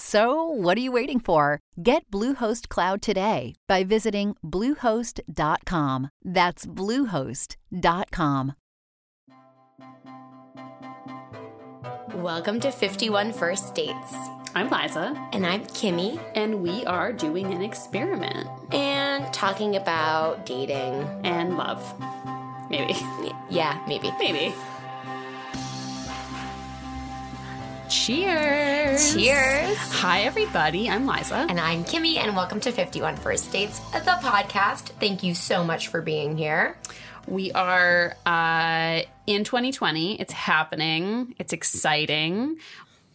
So, what are you waiting for? Get Bluehost Cloud today by visiting Bluehost.com. That's Bluehost.com. Welcome to 51 First Dates. I'm Liza. And I'm Kimmy. And we are doing an experiment. And talking about dating. And love. Maybe. Yeah, maybe. Maybe. Cheers. Cheers. Hi, everybody. I'm Liza. And I'm Kimmy, and welcome to 51 First Dates, the podcast. Thank you so much for being here. We are uh, in 2020. It's happening, it's exciting.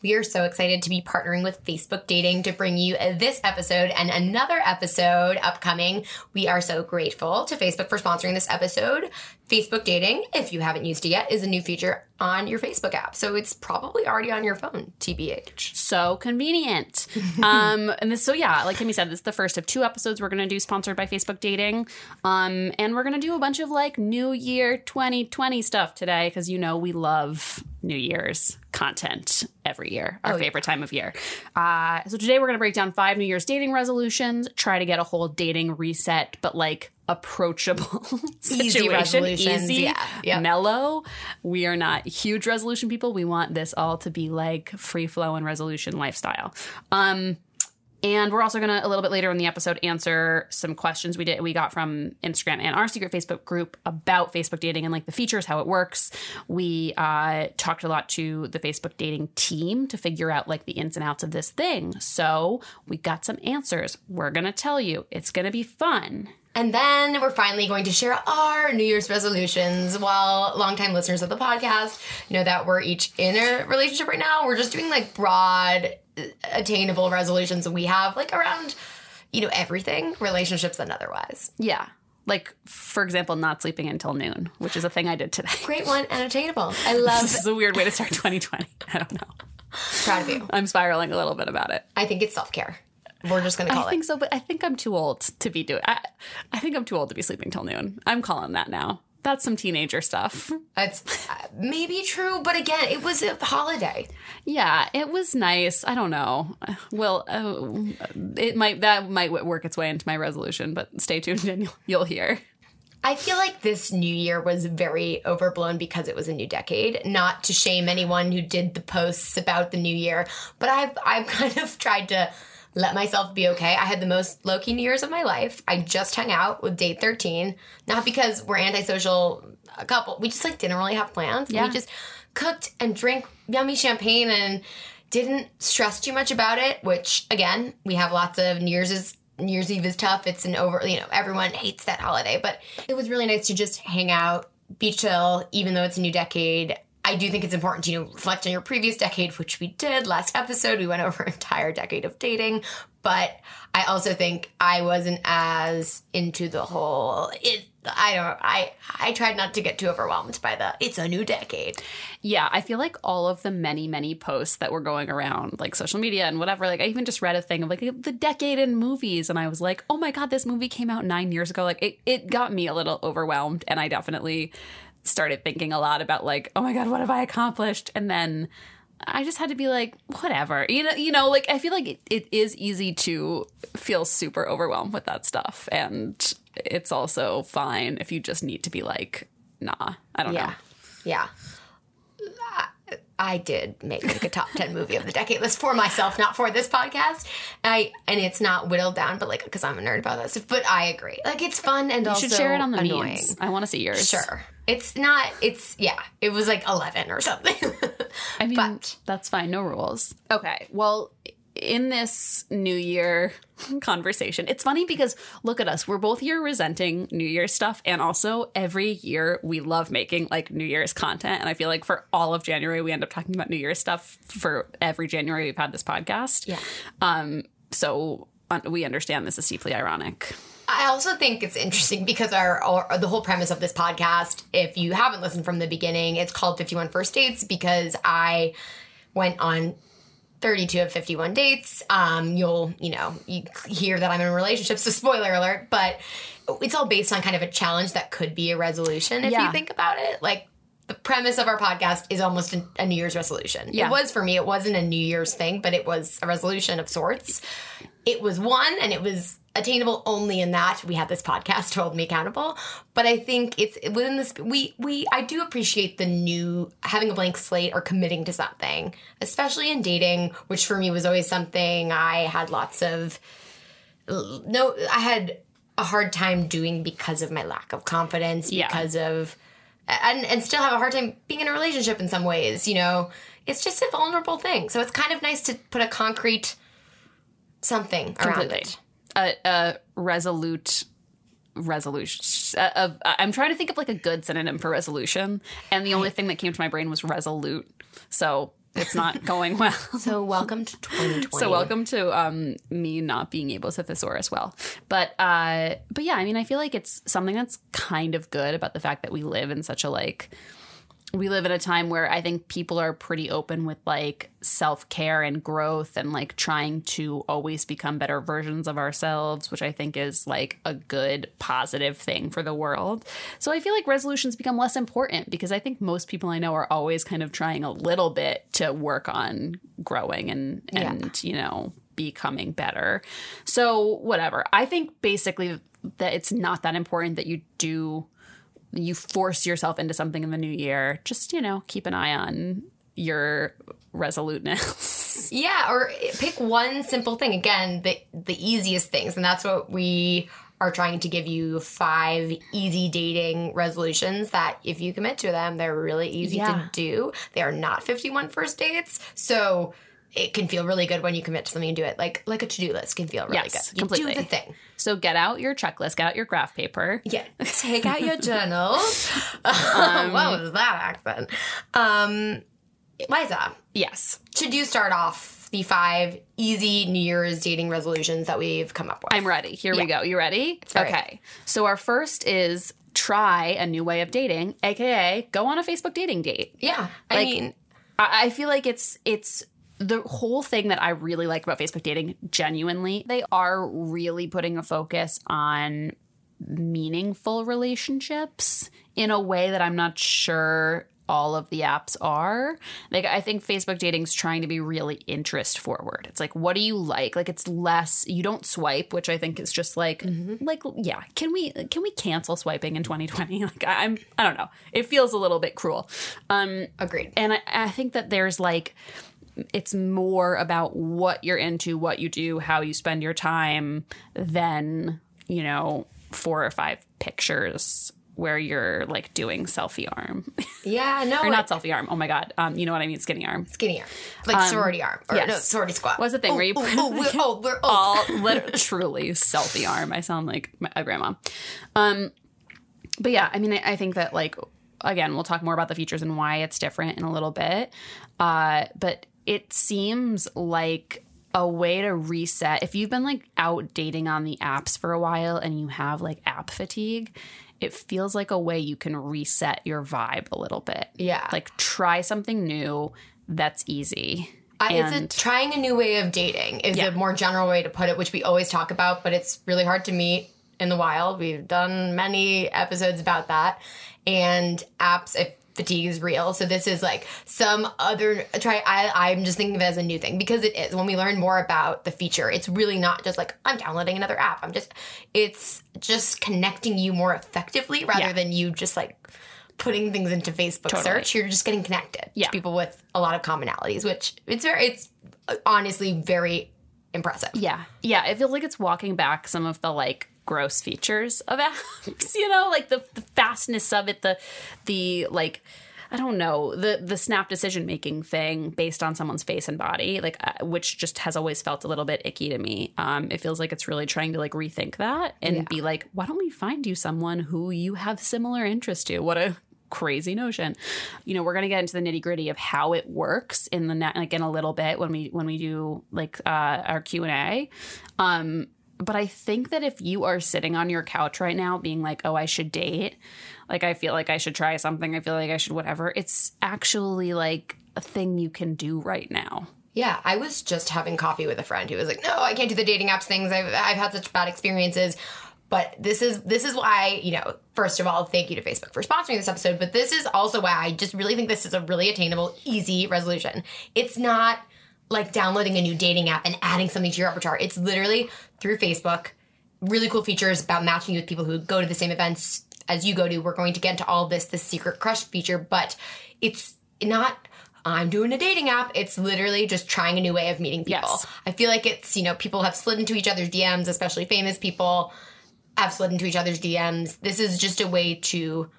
We are so excited to be partnering with Facebook Dating to bring you this episode and another episode upcoming. We are so grateful to Facebook for sponsoring this episode. Facebook Dating, if you haven't used it yet, is a new feature on your Facebook app. So it's probably already on your phone, TBH. So convenient. um, and this, so yeah, like Kimmy said, this is the first of two episodes we're going to do sponsored by Facebook Dating. Um, and we're going to do a bunch of like New Year 2020 stuff today because you know we love New Year's content every year, our Oh, favorite time of year. Uh, so today we're going to break down five New Year's dating resolutions, try to get a whole dating reset, but like approachable Easy situation, resolutions, easy, yeah, yep. mellow. We are not huge resolution people. We want this all to be like free flow and resolution lifestyle. Um, and we're also gonna a little bit later in the episode answer some questions we did we got from Instagram and our secret Facebook group about Facebook dating and like the features, how it works. We uh, talked a lot to the Facebook dating team to figure out like the ins and outs of this thing. So we got some answers. We're gonna tell you. It's gonna be fun. And then we're finally going to share our New Year's resolutions. While longtime listeners of the podcast know that we're each in a relationship right now, we're just doing like broad, uh, attainable resolutions we have like around, you know, everything, relationships and otherwise. Yeah. Like, for example, not sleeping until noon, which is a thing I did today. Great one and attainable. I love This is a weird way to start 2020. I don't know. proud of you. I'm spiraling a little bit about it. I think it's self care. We're just gonna call I it. think so, but I think I'm too old to be doing. I, I think I'm too old to be sleeping till noon. I'm calling that now. That's some teenager stuff. It's uh, maybe true, but again, it was a holiday. Yeah, it was nice. I don't know. Well, uh, it might that might work its way into my resolution, but stay tuned and you'll, you'll hear. I feel like this new year was very overblown because it was a new decade. Not to shame anyone who did the posts about the new year, but I've I've kind of tried to let myself be okay. I had the most low key New Year's of my life. I just hung out with date 13, not because we're antisocial a couple. We just like didn't really have plans. Yeah. We just cooked and drank yummy champagne and didn't stress too much about it, which again, we have lots of New Year's is New Year's Eve is tough. It's an over, you know, everyone hates that holiday, but it was really nice to just hang out, be chill, even though it's a new decade. I do think it's important to you know, reflect on your previous decade, which we did last episode. We went over an entire decade of dating, but I also think I wasn't as into the whole. It, I don't. I I tried not to get too overwhelmed by the. It's a new decade. Yeah, I feel like all of the many, many posts that were going around, like social media and whatever, like I even just read a thing of like the decade in movies, and I was like, oh my God, this movie came out nine years ago. Like it, it got me a little overwhelmed, and I definitely started thinking a lot about like, oh my God, what have I accomplished? And then I just had to be like, whatever. You know, you know, like I feel like it, it is easy to feel super overwhelmed with that stuff. And it's also fine if you just need to be like, nah, I don't Yeah, know. yeah. I- did make like a top ten movie of the decade list for myself, not for this podcast. I and it's not whittled down, but like because I'm a nerd about that stuff. But I agree, like it's fun and You also should share it on the annoying. memes. I want to see yours. Sure, it's not. It's yeah. It was like eleven or something. I mean, But- that's fine. No rules. Okay. Well, in this New Year conversation, it's funny because look at us. We're both here resenting New Year's stuff. And also, every year we love making like New Year's content. And I feel like for all of January, we end up talking about New Year's stuff for every January we've had this podcast. Yeah. Um, so we understand this is deeply ironic. I also think it's interesting because our, our the whole premise of this podcast, if you haven't listened from the beginning, it's called 51 First Dates because I went on 32 of 51 dates. Um, you'll, you know, you hear that I'm in a relationship, so spoiler alert, but it's all based on kind of a challenge that could be a resolution if Yeah. you think about it. Like the premise of our podcast is almost a, a New Year's resolution. Yeah. It was for me. It wasn't a New Year's thing, but it was a resolution of sorts. It was one, and it was attainable only in that we had this podcast to hold me accountable. But I think it's within this. We we I do appreciate the new having a blank slate or committing to something, especially in dating, which for me was always something I had lots of no. I had a hard time doing because of my lack of confidence, Yeah. because of and and still have a hard time being in a relationship in some ways. You know, it's just a vulnerable thing. So it's kind of nice to put a concrete something around Completely. it. A, a resolute resolution. Uh, of- I'm trying to think of like a good synonym for resolution, and the only thing that came to my brain was resolute. So it's not going well. So welcome to 2020. So welcome to um, me not being able to thesaurus well, but uh, but yeah, I mean, I feel like it's something that's kind of good about the fact that we live in such a like we live in a time where I think people are pretty open with like self care and growth and like trying to always become better versions of ourselves, which I think is like a good positive thing for the world. So I feel like resolutions become less important because I think most people I know are always kind of trying a little bit to work on growing and and you know becoming better. So whatever. I think basically that it's not that important that you do you force yourself into something in the new year, just, you know, keep an eye on your resoluteness. Yeah, or pick one simple thing. Again, the the easiest things, and that's what we are trying to give you five easy dating resolutions that if you commit to them, they're really easy Yeah. to do. They are not 51 first dates. So it can feel really good when you commit to something and do it. Like like a to-do list can feel really Yes, good. You completely. do the thing. so get out your checklist, get out your graph paper. Yeah. Take out your journals. what was that accent? Um Liza, Yes. should you start off the five easy New Year's dating resolutions that we've come up with? I'm ready. Here we go. You ready? Okay. So our first is try a new way of dating, aka go on a Facebook dating date. yeah, I mean, I feel like it's it's the whole thing that I really like about Facebook dating. Genuinely, they are really putting a focus on meaningful relationships in a way that I'm not sure all of the apps are. Like I think Facebook dating's trying to be really interest forward. It's like what do you like? Like it's less you don't swipe, which I think is just like like yeah, can we can we cancel swiping in 2020? Like I, I'm I don't know. It feels a little bit cruel. Um agreed. and I, I think that there's like it's more about what you're into what you do how you spend your time than you know four or five pictures where you're like doing selfie arm. Yeah, no, or it- not selfie arm. Oh my god. Um you know what i mean? Skinny arm. Skinny arm, like sorority arm, or yes. no, sorority squat. What's the thing oh, where you oh, oh, we're, oh, we're, oh. all literally, truly selfie arm. I sound like my, a grandma. Um but yeah i mean I, I think that like again we'll talk more about the features and why it's different in a little bit. Uh but it seems like a way to reset if you've been like out dating on the apps for a while and you have like app fatigue it feels like a way you can reset your vibe a little bit Yeah. like try something new that's easy I, and it's a, trying a new way of dating is Yeah. a more general way to put it, which we always talk about, but it's really hard to meet in the wild. We've done many episodes about that, and apps if fatigue is real. So this is like some other try. I, I'm just thinking of it as a new thing because it is. When we learn more about the feature, it's really not just like I'm downloading another app. I'm just it's just connecting you more effectively rather Yeah. than you just like putting things into Facebook Totally. search. You're just getting connected Yeah. to people with a lot of commonalities, which it's very it's uh, honestly very impressive. Yeah. Yeah. It feels like it's walking back some of the like gross features of apps, you know, like the, the fastness of it, the, the like, I don't know the the snap decision making thing based on someone's face and body, like uh, which just has always felt a little bit icky to me. Um, it feels like it's really trying to like rethink that and Yeah. be like, why don't we find you someone who you have similar interests to? What a crazy notion. You know, we're gonna get into the nitty gritty of how it works in the net, like in a little bit when we when we do like uh, our Q and A. Um, but I think that if you are sitting on your couch right now being like, oh, I should date, like I feel like I should try something, I feel like I should whatever, it's actually like a thing you can do right now. Yeah, I was just having coffee with a friend who was like, "No, I can't do the dating apps things. I've I've had such bad experiences." But this is this is why you know. First of all, thank you to Facebook for sponsoring this episode. But this is also why I just really think this is a really attainable, easy resolution. It's not like downloading a new dating app and adding something to your repertoire. It's literally through Facebook. Really cool features about matching you with people who go to the same events as you go to. We're going to get into all this, the secret crush feature, but it's not. I'm doing a dating app. It's literally just trying a new way of meeting people. Yes. I feel like it's, you know, people have slid into each other's DMs, especially famous people have slid into each other's DMs. This is just a way to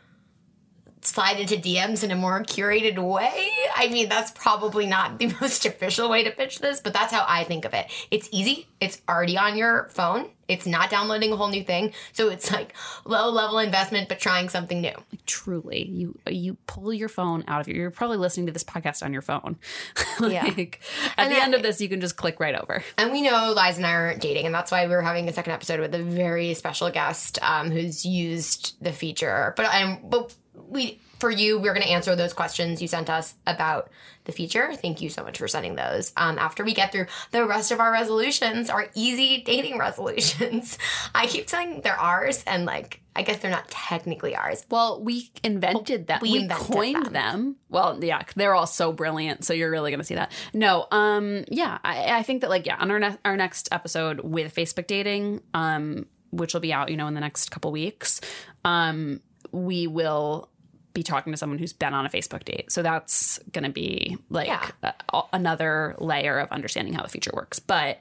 slide into DMs in a more curated way. I mean, that's probably not the most official way to pitch this, but that's how I think of it. It's easy, it's already on your phone, it's not downloading a whole new thing. So it's like low level investment, but trying something new. Like, Truly, you you pull your phone out of your. You're probably listening to this podcast on your phone. like at And the end of this, you can just click right over. And we know Liza and I aren't dating, and that's why we're having a second episode with a very special guest um, who's used the feature. But um, but we for you, we're going to answer those questions you sent us about the feature. Thank you so much for sending those. Um, after we get through the rest of our resolutions, our easy dating resolutions, I keep saying they're ours, and like I guess they're not technically ours. Well, we invented them. We We, invented coined them. them. Well, yeah, they're all so brilliant. So you're really going to see that. No, um, yeah, I, I think that like yeah, on our ne- our next episode with Facebook dating, um, which will be out, you know, in the next couple weeks, um, we will be talking to someone who's been on a Facebook date. So that's going to be like Yeah. a- another layer of understanding how the feature works. But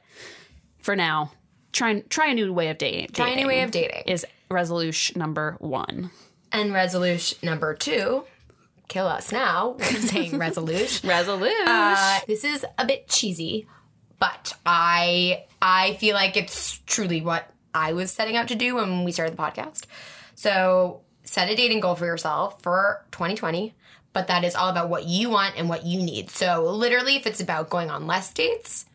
for now, try try a new way of dating. Try a new way of dating. is resolution number one. And resolution number two, kill us now. We're saying resolution. Resolution. Uh, this is a bit cheesy, but I I feel like it's truly what I was setting out to do when we started the podcast. So set a dating goal for yourself for 2020, but that is all about what you want and what you need. So literally, if it's about going on less dates,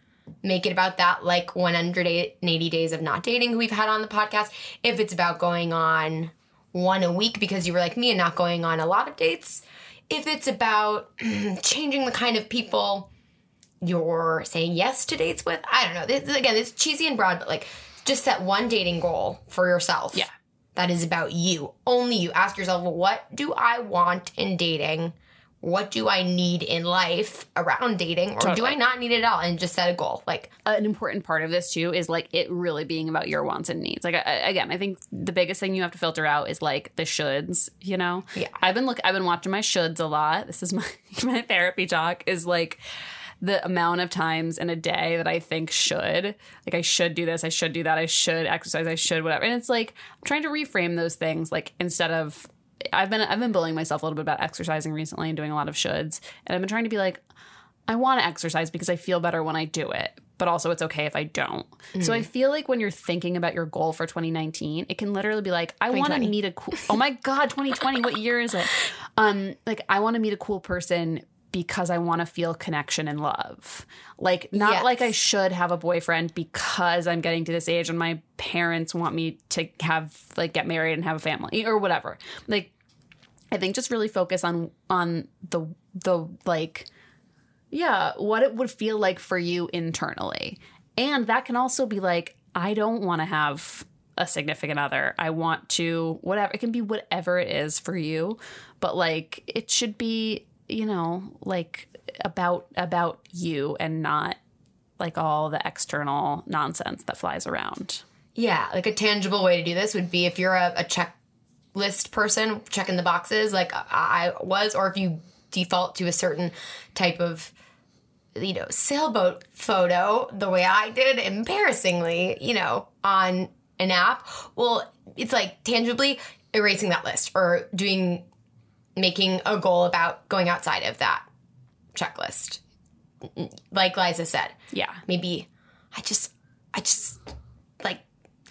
make it about that like 180 days of not dating we've had on the podcast. If it's about going on one a week because you were like me and not going on a lot of dates. If it's about changing the kind of people you're saying yes to dates with, I don't know. This, again, it's cheesy and broad, but like just set one dating goal for yourself. Yeah. That is about you. Only you. Ask yourself, what do I want in dating? What do I need in life around dating? Or do I not need it at all? And just set a goal. Like, an important part of this too is like it really being about your wants and needs. Like I- again, I think the biggest thing you have to filter out is like the shoulds. You know, Yeah. I've been look. I've been watching my shoulds a lot. This is my my therapy talk. Is like the amount of times in a day that I think should. Like I should do this. I should do that. I should exercise. I should whatever. And it's like I'm trying to reframe those things. Like instead of I've been I've been bullying myself a little bit about exercising recently and doing a lot of shoulds, and I've been trying to be like. I want to exercise because I feel better when I do it, but also it's okay if I don't. So I feel like when you're thinking about your goal for 2019, it can literally be like, I want to meet a cool. Oh my god, 2020! What year is it? Um, like I want to meet a cool person because I want to feel connection and love. Like not Yes. like I should have a boyfriend because I'm getting to this age and my parents want me to have like get married and have a family or whatever. Like I think just really focus on on the the like yeah, what it would feel like for you internally. And that can also be like, I don't want to have a significant other. I want to, whatever. It can be whatever it is for you, but like it should be, you know, like about about you and not like all the external nonsense that flies around. Yeah, like a tangible way to do this would be if you're a, a checklist person, checking the boxes, like I was, or if you default to a certain type of, you know, sailboat photo, the way I did, embarrassingly, you know, on an app. Well, it's like tangibly erasing that list or doing making a goal about going outside of that checklist. Like Liza said, Yeah. maybe I just, I just, like,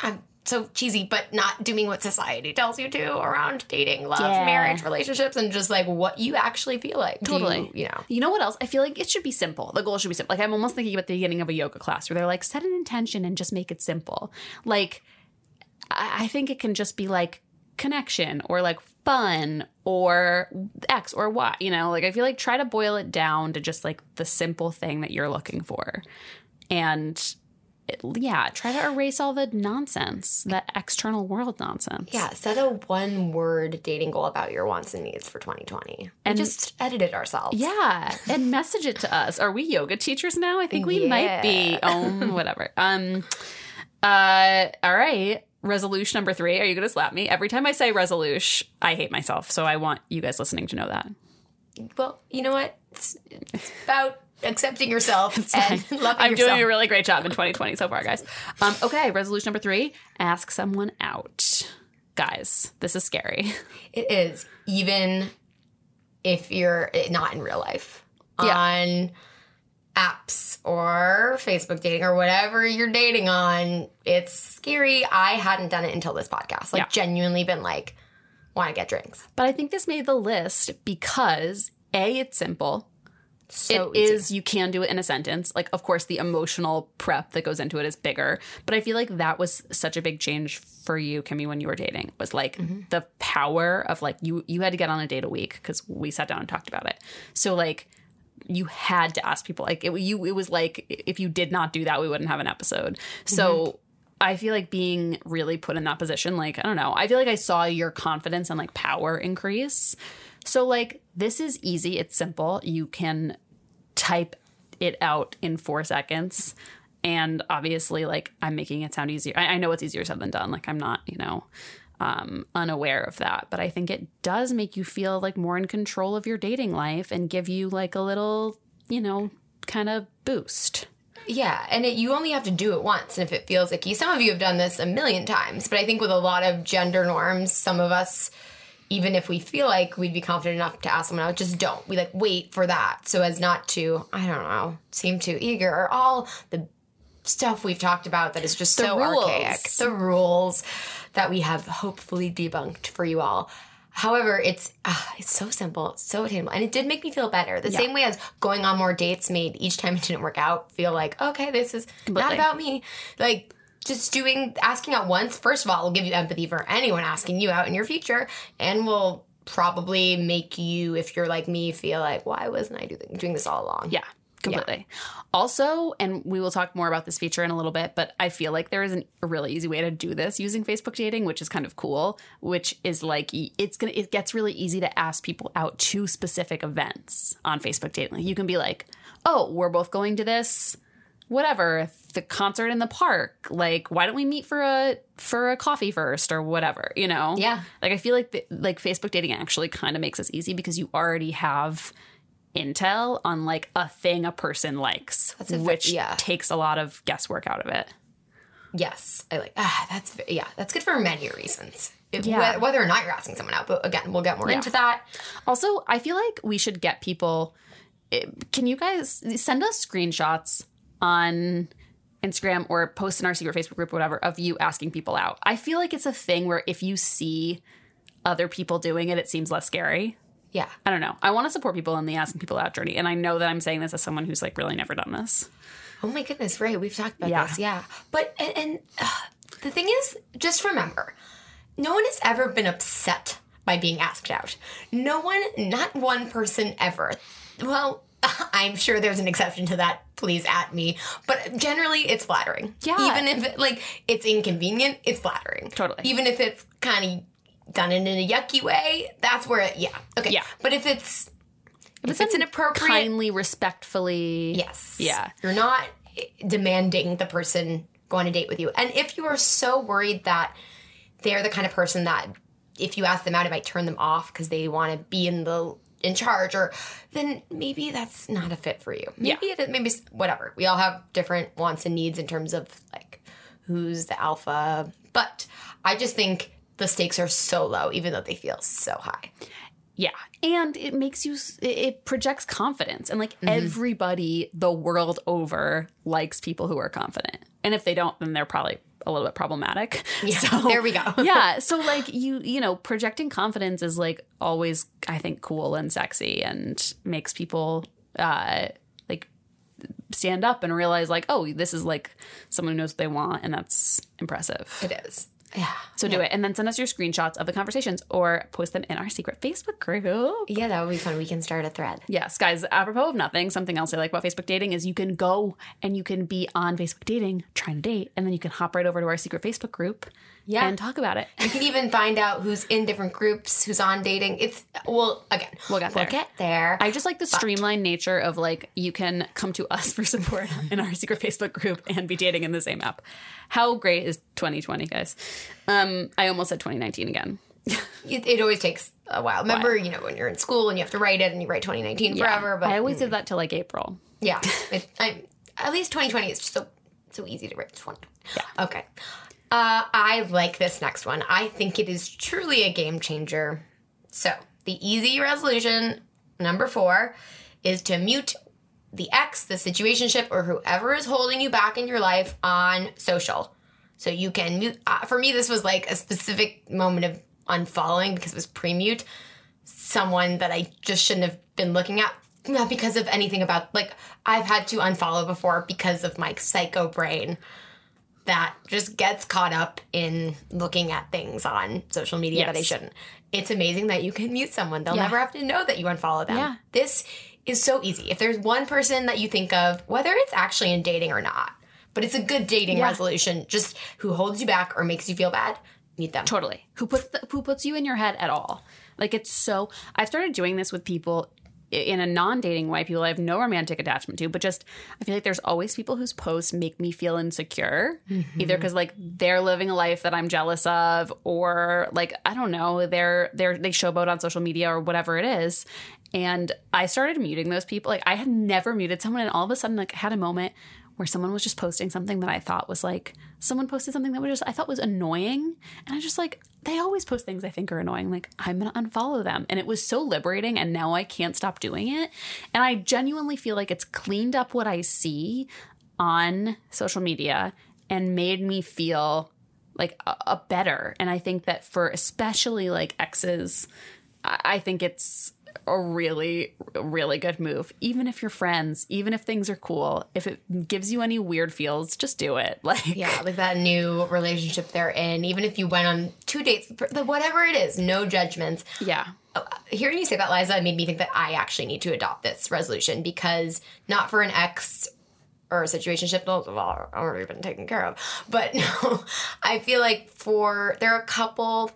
I'm so cheesy, but not doing what society tells you to around dating, love, Yeah. marriage, relationships, and just like what you actually feel like. Totally. you, you know. You know what else? I feel like it should be simple. The goal should be simple. Like I'm almost thinking about the beginning of a yoga class where they're like, set an intention and just make it simple. Like I, I think it can just be like connection or like fun or X or Y. You know, like I feel like try to boil it down to just like the simple thing that you're looking for. And it, yeah, try to erase all the nonsense, that external world nonsense. Yeah, set a one word dating goal about your wants and needs for 2020. And just edit it ourselves. Yeah, and message it to us. Are we yoga teachers now? I think we might be. Um, whatever. Um, uh, all right. Resolution number three. Are you going to slap me every time I say resolution? I hate myself, so I want you guys listening to know that. Well, you know what? It's, it's about accepting yourself and loving I'm yourself. doing a really great job in 2020 so far, guys. Um, okay, resolution number three: ask someone out. Guys, this is scary. It is, even if you're not in real life. Yeah. On apps or Facebook dating or whatever you're dating on, it's scary. I hadn't done it until this podcast. Like, Yeah. genuinely been like, want to get drinks. But I think this made the list because a it's simple. So It is. you can do it in a sentence. Like, of course, the emotional prep that goes into it is bigger. But I feel like that was such a big change for you, Kimmy, when you were dating. Was like mm-hmm. the power of like you you had to get on a date a week because we sat down and talked about it. So like you had to ask people. Like it, you, it was like if you did not do that, we wouldn't have an episode. So. Mm-hmm. I feel like being really put in that position, like, I don't know. I feel like I saw your confidence and like power increase. So, like, this is easy. It's simple. You can type it out in four seconds. And obviously, like, I'm making it sound easier. I, I know it's easier said than done. Like, I'm not, you know, um, unaware of that. But I think it does make you feel like more in control of your dating life and give you like a little, you know, kind of boost. Yeah, and it, you only have to do it once. And if it feels icky, some of you have done this a million times, but I think with a lot of gender norms, some of us, even if we feel like we'd be confident enough to ask someone out, just don't. We like wait for that so as not to, I don't know, seem too eager or all the stuff we've talked about that is just so rules. archaic. The rules that we have hopefully debunked for you all. However, it's uh, it's so simple, so attainable, and it did make me feel better. The same way as going on more dates made each time it didn't work out feel like okay, this is Completely. not about me. Like just doing asking out once. First of all, will give you empathy for anyone asking you out in your future, and will probably make you, if you're like me, feel like why wasn't I doing doing this all along? Yeah, completely. Also, and we will talk more about this feature in a little bit, but I feel like there is an, a really easy way to do this using Facebook dating, which is kind of cool. Which is like it's gonna it gets really easy to ask people out to specific events on Facebook dating. Like, you can be like, "Oh, we're both going to this." whatever the concert in the park like why don't we meet for a for a coffee first or whatever you know Yeah. like i feel like the, like facebook dating actually kind of makes this easy because you already have intel on like a thing a person likes That's a fa- which yeah. takes a lot of guesswork out of it Yes, I like. Ah, that's yeah, that's good for many reasons. If, Yeah. whe- whether or not you're asking someone out, but again, we'll get more into that. Also, I feel like we should get people. eh, Can you guys send us screenshots on Instagram or post in our secret Facebook group, whatever, of you asking people out? I feel like it's a thing where if you see other people doing it, it seems less scary. Yeah, I don't know. I want to support people in the asking people out journey, and I know that I'm saying this as someone who's like really never done this. Oh my goodness, right? We've talked about Yeah. this, yeah. But and, and uh, the thing is, just remember, no one has ever been upset by being asked out. No one, not one person ever. Well, I'm sure there's an exception to that. Please at me, but generally it's flattering. Yeah. Even if it, like it's inconvenient, it's flattering. Totally. Even if it's kind of it in a yucky way, that's where it, yeah. Okay. Yeah. But if it's if, it's, done inappropriate, Kindly, respectfully. Yes. Yeah. You're not demanding the person go on a date with you. And if you are so worried that they're the kind of person that if you ask them out, it might turn them off because they want to be in the in charge, or then maybe that's not a fit for you. Maybe it maybe whatever. We all have different wants and needs in terms of like who's the alpha. But I just think the stakes are so low, even though they feel so high. Yeah. And it makes you, it- projects confidence. And like everybody the world over likes people who are confident. And if they don't, then they're probably a little bit problematic. Yeah, So, there we go. yeah. So like you, you know, projecting confidence is like always, I think, cool and sexy and makes people, uh, like stand up and realize like, oh, this is like someone who knows what they want. And that's impressive. It is. Yeah. So do it and then send us your screenshots of the conversations or post them in our secret Facebook group. Yeah, that would be fun. We can start a thread. Yes, guys, apropos of nothing, something else I like about Facebook dating is you can go and you can be on Facebook dating trying to date, and then you can hop right over to our secret Facebook group Yeah. and talk about it. You can even find out who's in different groups, who's on dating. It's well, again, We'll get there. We'll get there. I just like the streamlined nature of like you can come to us for support in our secret Facebook group and be dating in the same app. How great is 2020, guys? Um, I almost said 2019 again. it, it always takes a while. Remember, you know, when you're in school and you have to write it and you write 2019 forever. But I always did that till like April. yeah, it, I, at least 2020 is just so so easy to write. 2020. Yeah. Okay. Uh, I like this next one. I think it is truly a game changer. So the easy resolution number four is to mute the ex, the situationship, or whoever is holding you back in your life on social. So you can mute. Uh, for me, this was like a specific moment of unfollowing because it was pre-mute someone that I just shouldn't have been looking at. Not because of anything about like I've had to unfollow before because of my psycho brain that just gets caught up in looking at things on social media that they shouldn't. It's amazing that you can mute someone. They'll Yeah. never have to know that you unfollow them. Yeah. This is so easy. If there's one person that you think of, whether it's actually in dating or not, but it's a good dating Yeah. resolution, just who holds you back or makes you feel bad, mute them. Totally. Who puts the, who puts you in your head at all? Like it's so. I've started doing this with people in a non-dating way. People I have no romantic attachment to, but just I feel like there's always people whose posts make me feel insecure, mm-hmm. either because like they're living a life that I'm jealous of, or like I don't know, they're they're they showboat on social media or whatever it is. And I started muting those people. Like I had never muted someone, and all of a sudden, like I had a moment where someone was just posting something that I thought was like someone posted something that was just I thought was annoying, and I just like they always post things I think are annoying. Like I'm gonna unfollow them, and it was so liberating, and now I can't stop doing it. And I genuinely feel like it's cleaned up what I see on social media and made me feel like a, a better. And I think that for especially like exes, I, I think it's a really, really good move. Even if you're friends, even if things are cool, if it gives you any weird feels, just do it. Like, Yeah, like that new relationship they're in. Even if you went on two dates, whatever it is, no judgments. yeah. Oh, hearing you say that, Liza, made me think that I actually need to adopt this resolution because not for an ex or a situationship, those have all already been taken care of. But no, I feel like for there are a couple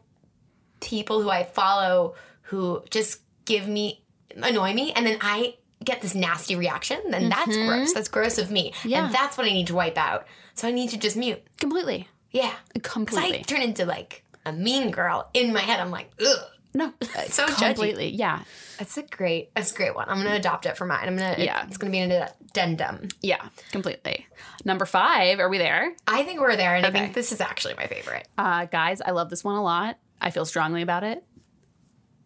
people who I follow who just give me annoy me, and then I get this nasty reaction. Then that's gross. That's gross of me, Yeah. and that's what I need to wipe out. So I need to just mute. Completely. Yeah, because I Completely. turn into like a mean girl in my head. I'm like, ugh. No, So judgy. completely. Yeah. That's a great, that's a great one. I'm gonna adopt it for mine. I'm gonna, Yeah. it's gonna be an addendum. Yeah. Completely. Number five, are we there? I think we're there, and I think this is actually my favorite. Uh, guys, I love this one a lot. I feel strongly about it.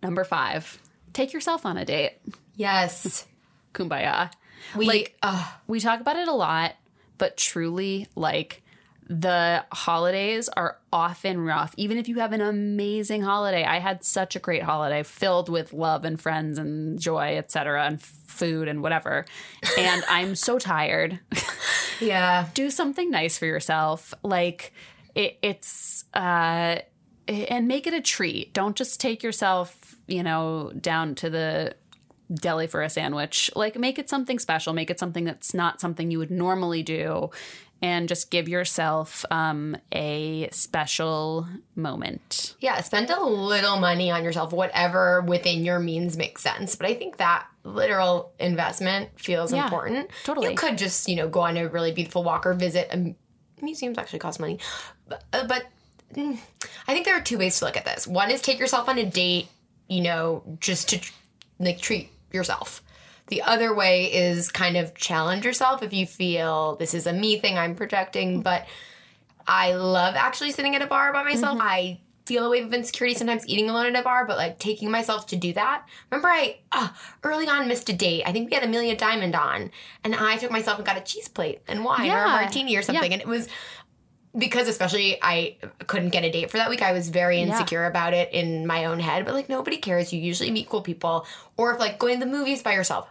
Number five, take yourself on a date. Yes, Kumbaya. we. Like- uh, We talk about it a lot, but truly, like, the holidays are often rough. Even if you have an amazing holiday, I had such a great holiday filled with love and friends and joy, etc., and food and whatever. And I'm so tired. yeah, do something nice for yourself. Like it, it's uh, and make it a treat. Don't just take yourself, you know, down to the deli for a sandwich. Like make it something special. Make it something that's not something you would normally do. And just give yourself um, a special moment. yeah. Spend a little money on yourself, whatever within your means makes sense. But I think that literal investment feels Yeah, important. totally. You could just, you know, go on a really beautiful walk or visit a museums. Actually, cost money, but, uh, but I think there are two ways to look at this. One is take yourself on a date, you know, just to like treat yourself. The other way is kind of challenge yourself if you feel this is a me thing I'm projecting, but I love actually sitting at a bar by myself. I feel a wave of insecurity sometimes eating alone at a bar, but like taking myself to do that. Remember, I uh, early on missed a date. I think we had Amelia Diamond on, and I took myself and got a cheese plate and wine or a martini or something, Yeah. and it was because especially I couldn't get a date for that week. I was very Yeah. insecure about it in my own head, but like nobody cares. You usually meet cool people, or if like going to the movies by yourself.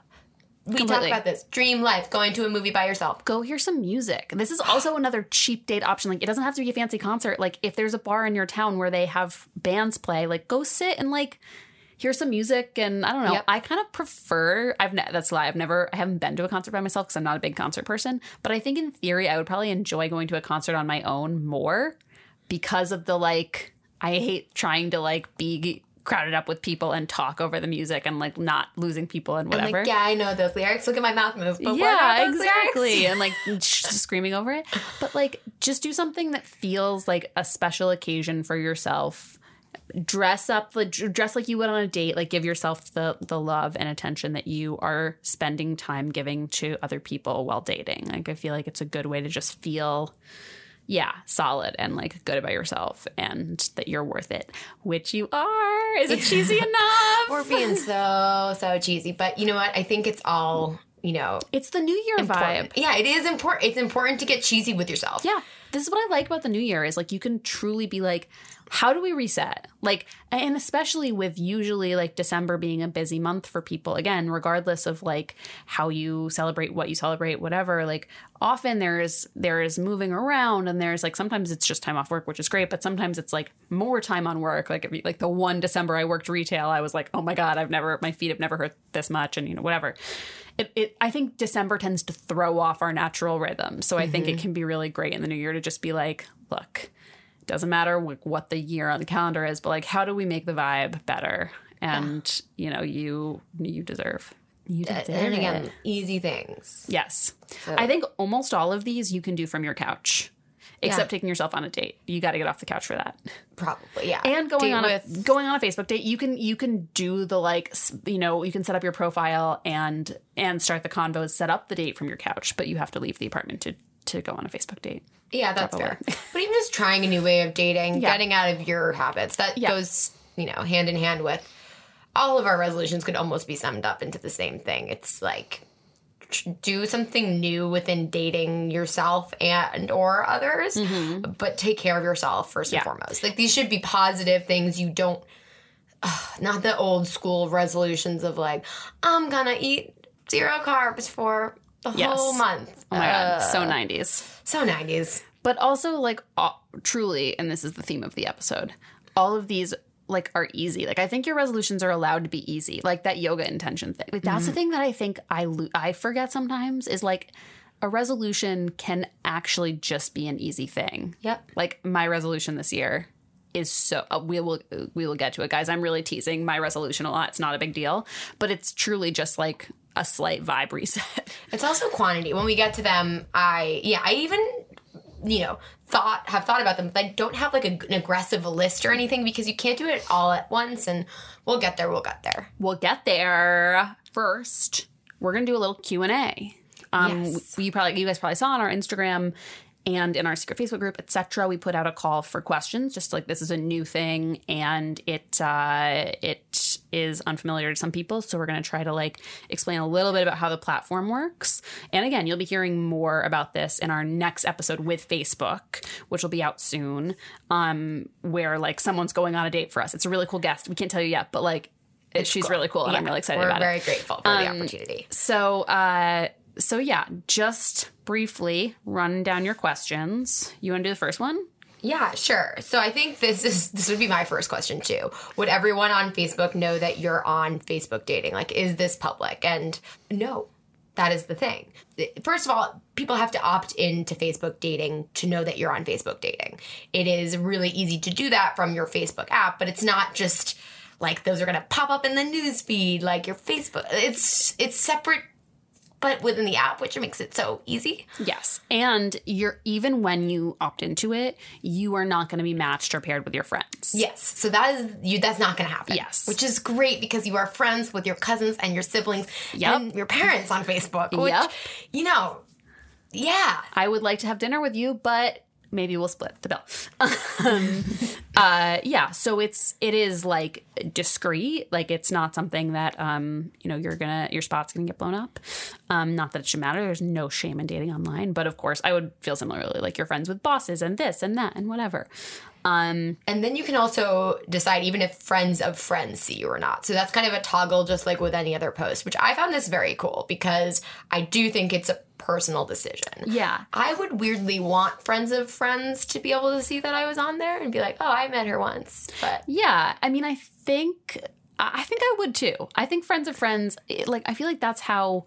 We talk about this dream life, going to a movie by yourself. go hear some music. This is also another cheap date option. Like it doesn't have to be a fancy concert. Like if there's a bar in your town where they have bands play, like go sit and like hear some music. And I don't know. Yep. I kind of prefer. I've ne- that's a lie. I've never. I haven't been to a concert by myself because I'm not a big concert person. But I think in theory, I would probably enjoy going to a concert on my own more because of the like. I hate trying to like be crowded up with people and talk over the music and like not losing people and whatever like, yeah, I know those lyrics. Look at my mouth move. But yeah, exactly. And like screaming over it. But like just do something that feels like a special occasion for yourself. Dress up the dress like you would on a date. Like give yourself the the love and attention that you are spending time giving to other people while dating. Like I feel like it's a good way to just feel yeah, solid and like good about yourself and that you're worth it, which you are. Is it cheesy enough? We're being so so cheesy, but you know what? I think it's all you know. it's the new year important. vibe. Yeah, it is important. It's important to get cheesy with yourself. Yeah. This is what I like about the new year is like you can truly be like, how do we reset? Like, and especially with usually like December being a busy month for people, again, regardless of like how you celebrate, what you celebrate, whatever, like often there's there is moving around and there's like sometimes it's just time off work, which is great, but sometimes it's like more time on work. Like if you, like the one December I worked retail, I was like, oh my God, I've never my feet have never hurt this much and you know, whatever. It, it I think December tends to throw off our natural rhythm. So I think it mm-hmm. can be really great in the new year to just be like, look, doesn't matter wh- what the year on the calendar is, but like how do we make the vibe better? And you know, you you deserve. You deserve And again, easy things. Yes. I think almost all of these you can do from your couch. Except taking yourself on a date. You got to get off the couch for that. Probably, yeah. And going Date on a going on a Facebook date, you can you can do the like you know, you can set up your profile and and start the convos, set up the date from your couch, but you have to leave the apartment to to go on a Facebook date. Yeah, that's Probably. fair. But even just trying a new way of dating, Yeah. getting out of your habits, that Yeah. goes, you know, hand in hand with all of our resolutions could almost be summed up into the same thing. It's like do something new within dating yourself and or others, but take care of yourself first and Mm-hmm. Yeah. foremost. Like these should be positive things you don't not the old school resolutions of like I'm to eat zero carbs for the Yes. whole month. Oh my god, so Uh, 90s. so 90s. But also like all, truly and this is the theme of the episode. All of these like are easy. Like I think your resolutions are allowed to be easy. Like that yoga intention thing. Like that's the thing that I think I lo- I forget sometimes is like a resolution can actually just be an easy thing. Yep. Like my resolution this year is so uh, we will we will get to it guys. I'm really teasing my resolution a lot. It's not a big deal, but it's truly just like a slight vibe reset. It's also quantity. When we get to them, I yeah, I even you know thought have thought about them, but I don't have like a, an aggressive list or anything because you can't do it all at once. And we'll get there. We'll get there. we'll get there first we're gonna do a little q&a um Yes. you probably you guys probably saw on our instagram and in our secret facebook group etc we put out a call for questions just like this is a new thing and it uh it is unfamiliar to some people. So we're going to try to like explain a little bit about how the platform works. And again you'll be hearing more about this in our next episode with facebook which will be out soon um where like someone's going on a date for us. It's a really cool guest. We can't tell you yet but like it, she's really cool and i'm really excited We're about it. Um, very grateful for the opportunity. so, uh, so yeah, just briefly run down your questions. You want to do the first one? Yeah, sure. So I think this is this would be my first question too. Would everyone on Facebook know that you're on Facebook dating? Like, is this public? And no, that is the thing. First of all, people have to opt into Facebook dating to know that you're on Facebook dating. It is really easy to do that from your Facebook app, but it's not just like those are going to pop up in the news feed like your Facebook. It's it's separate but within the app, which makes it so easy. Yes. And you're even when you opt into it, you are not going to be matched or paired with your friends. Yes. So that is you that's not gonna happen. Yes. Which is great because you are friends with your cousins and your siblings Yep. and your parents on Facebook. Which Yep. you know, yeah. I would like to have dinner with you, but maybe we'll split the bill. um, uh, yeah, so it's it is like discreet, like it's not something that um, you know you're gonna your spot's gonna get blown up. Um, not that it should matter. There's no shame in dating online, but of course, I would feel similarly. Like you're friends with bosses and this and that and whatever. Um, And then you can also decide even if friends of friends see you or not. So that's kind of a toggle, just like with any other post, which I found this very cool because I do think it's a personal decision. yeah, I would weirdly want friends of friends to be able to see that I was on there and be like, oh, I met her once. But Yeah, I mean, I think I think I would too. I think friends of friends, it- like I feel like that's how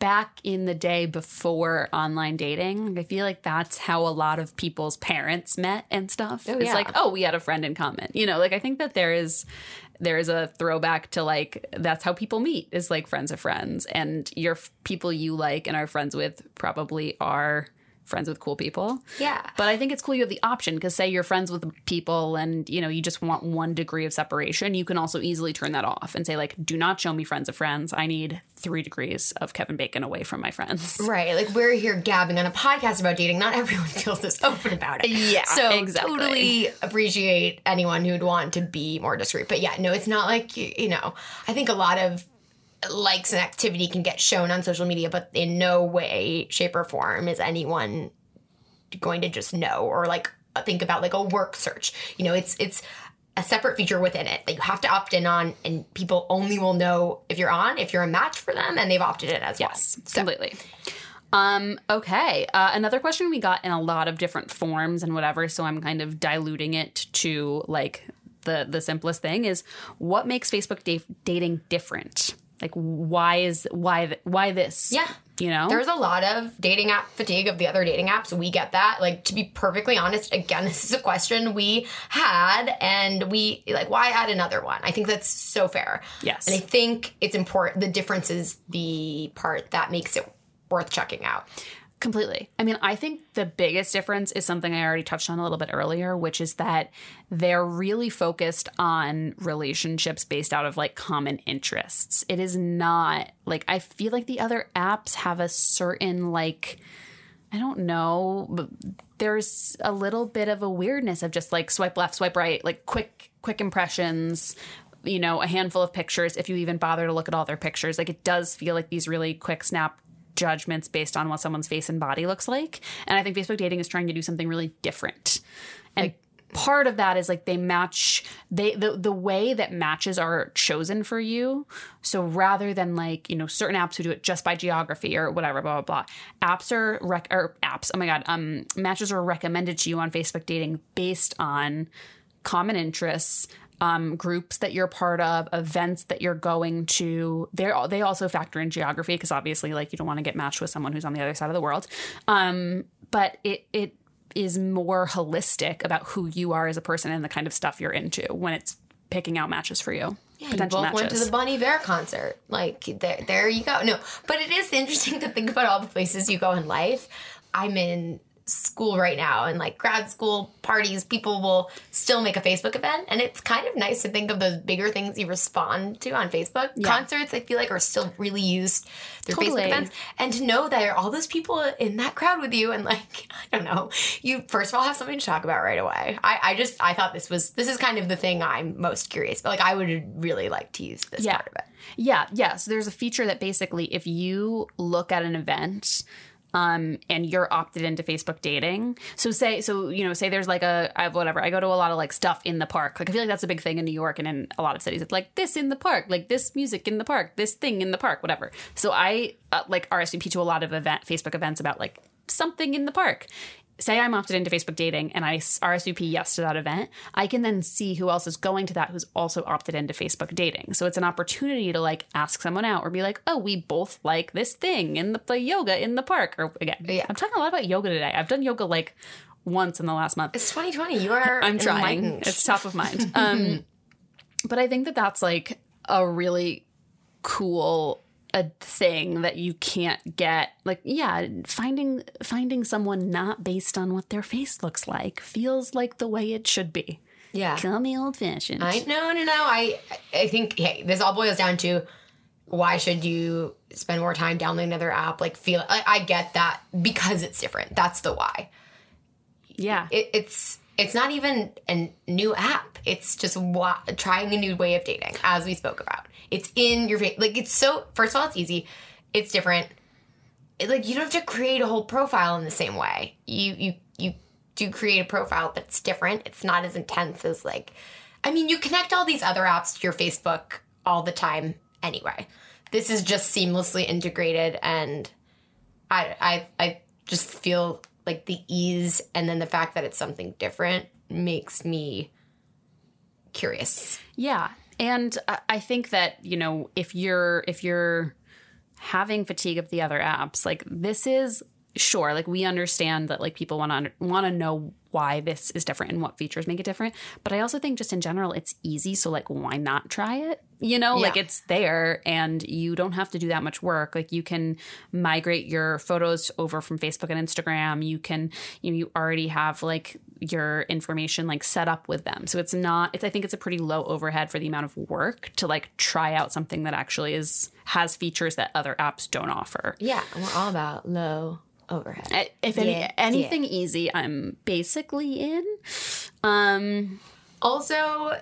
back in the day before online dating, I feel like that's how a lot of people's parents met and stuff. Oh, it's yeah. like, oh, we had a friend in common. You know, like I think that there is there is a throwback to like that's how people meet is like friends of friends and your f- people you like and are friends with probably are friends with cool people. yeah. But I think it's cool you have the option because say you're friends with people and you know you just want one degree of separation, you can also easily turn that off and say like, do not show me friends of friends. I need three degrees of Kevin Bacon away from my friends. Right. Like we're here gabbing on a podcast about dating. Not everyone feels this open about it. Yeah, So exactly. totally appreciate anyone who'd want to be more discreet. But yeah, no, it's not like you know, I think a lot of likes and activity can get shown on social media, but in no way, shape, or form is anyone going to just know or like think about like a work search. You know, it's it's a separate feature within it that you have to opt in on, and people only will know if you're on, if you're a match for them, and they've opted in as Yes, well. So, completely. Um, okay. Uh, another question we got in a lot of different forms and whatever, so I'm kind of diluting it to like the the simplest thing is what makes Facebook da- dating different? Like why is why why this? Yeah. You know? There's a lot of dating app fatigue of the other dating apps. We get that. Like to be perfectly honest, again, this is a question we had and we like why add another one? I think that's so fair. Yes. And I think it's important the difference is the part that makes it worth checking out. Completely. I mean, I think the biggest difference is something I already touched on a little bit earlier, which is that they're really focused on relationships based out of like common interests. It is not like I feel like the other apps have a certain like I don't know, but there's a little bit of a weirdness of just like swipe left, swipe right, like quick quick impressions, you know, a handful of pictures if you even bother to look at all their pictures. Like it does feel like these really quick snap judgments based on what someone's face and body looks like. And I think Facebook dating is trying to do something really different. And part of that is like they match they the the way that matches are chosen for you. So rather than like, you know, certain apps who do it just by geography or whatever, blah blah blah. Apps are rec- or apps, oh my god, um matches are recommended to you on Facebook dating based on common interests, um, groups that you're part of, events that you're going to. They they also factor in geography because obviously, like you don't want to get matched with someone who's on the other side of the world. Um, but it it is more holistic about who you are as a person and the kind of stuff you're into when it's picking out matches for you. Yeah, you both went to the Bon Iver concert. Like there, there you go. No, but it is interesting to think about all the places you go in life. I'm in school right now, and like grad school parties, people will still make a Facebook event, and it's kind of nice to think of those bigger things you respond to on Facebook. Concerts, I feel like, are still really used through Totally. Facebook events, and to know that there are all those people in that crowd with you, and like I don't know, you first of all have something to talk about right away. I, I just I thought this was this is kind of the thing I'm most curious, but like I would really like to use this Yeah. part of it. Yeah, yeah. So there's a feature that basically, if you look at an event, um, and you're opted into Facebook dating. So say, so you know, say there's like a I, whatever. I go to a lot of like stuff in the park. Like I feel like that's a big thing in New York and in a lot of cities. It's like this in the park, like this music in the park, this thing in the park, whatever. So I uh, like RSVP to a lot of event Facebook events about like something in the park. Say I'm opted into Facebook dating and I RSVP yes to that event, I can then see who else is going to that who's also opted into Facebook dating. So it's an opportunity to like ask someone out or be like, oh, we both like this thing in the, the yoga in the park. Or again, Yeah. I'm talking a lot about yoga today. I've done yoga like once in the last month. It's 2020. You are I'm trying. enlightened. It's top of mind. Um, but I think that that's like a really cool a thing that you can't get like yeah finding finding someone not based on what their face looks like feels like the way it should be yeah. call me old fashioned I no no no. I I think hey, this all boils down to why should you spend more time downloading another app? Like feel I, I get that because it's different. That's the why. Yeah. It, it's it's not even a new app. It's just wa- trying a new way of dating, as we spoke about. It's in your face. Like it's so. First of all, it's easy. It's different. It- like you don't have to create a whole profile in the same way. You you you do create a profile, but it's different. It's not as intense as like. I mean, you connect all these other apps to your Facebook all the time anyway. This is just seamlessly integrated, and I I I just feel like the ease and then the fact that it's something different makes me curious. Yeah. And I- think that, you know, if you're if you're having fatigue of the other apps, like this is sure, like we understand that like people want to want to know why this is different and what features make it different, but I also think just in general it's easy, so like why not try it? You know, like it's there and you don't have to do that much work. Like you can migrate your photos over from Facebook and Instagram. You can you know, you already have like your information like set up with them. So it's not it's I think it's a pretty low overhead for the amount of work to like try out something that actually is has features that other apps don't offer. Yeah, we're all about low overhead. If any, Yeah, anything easy, I'm basically in. Um Also,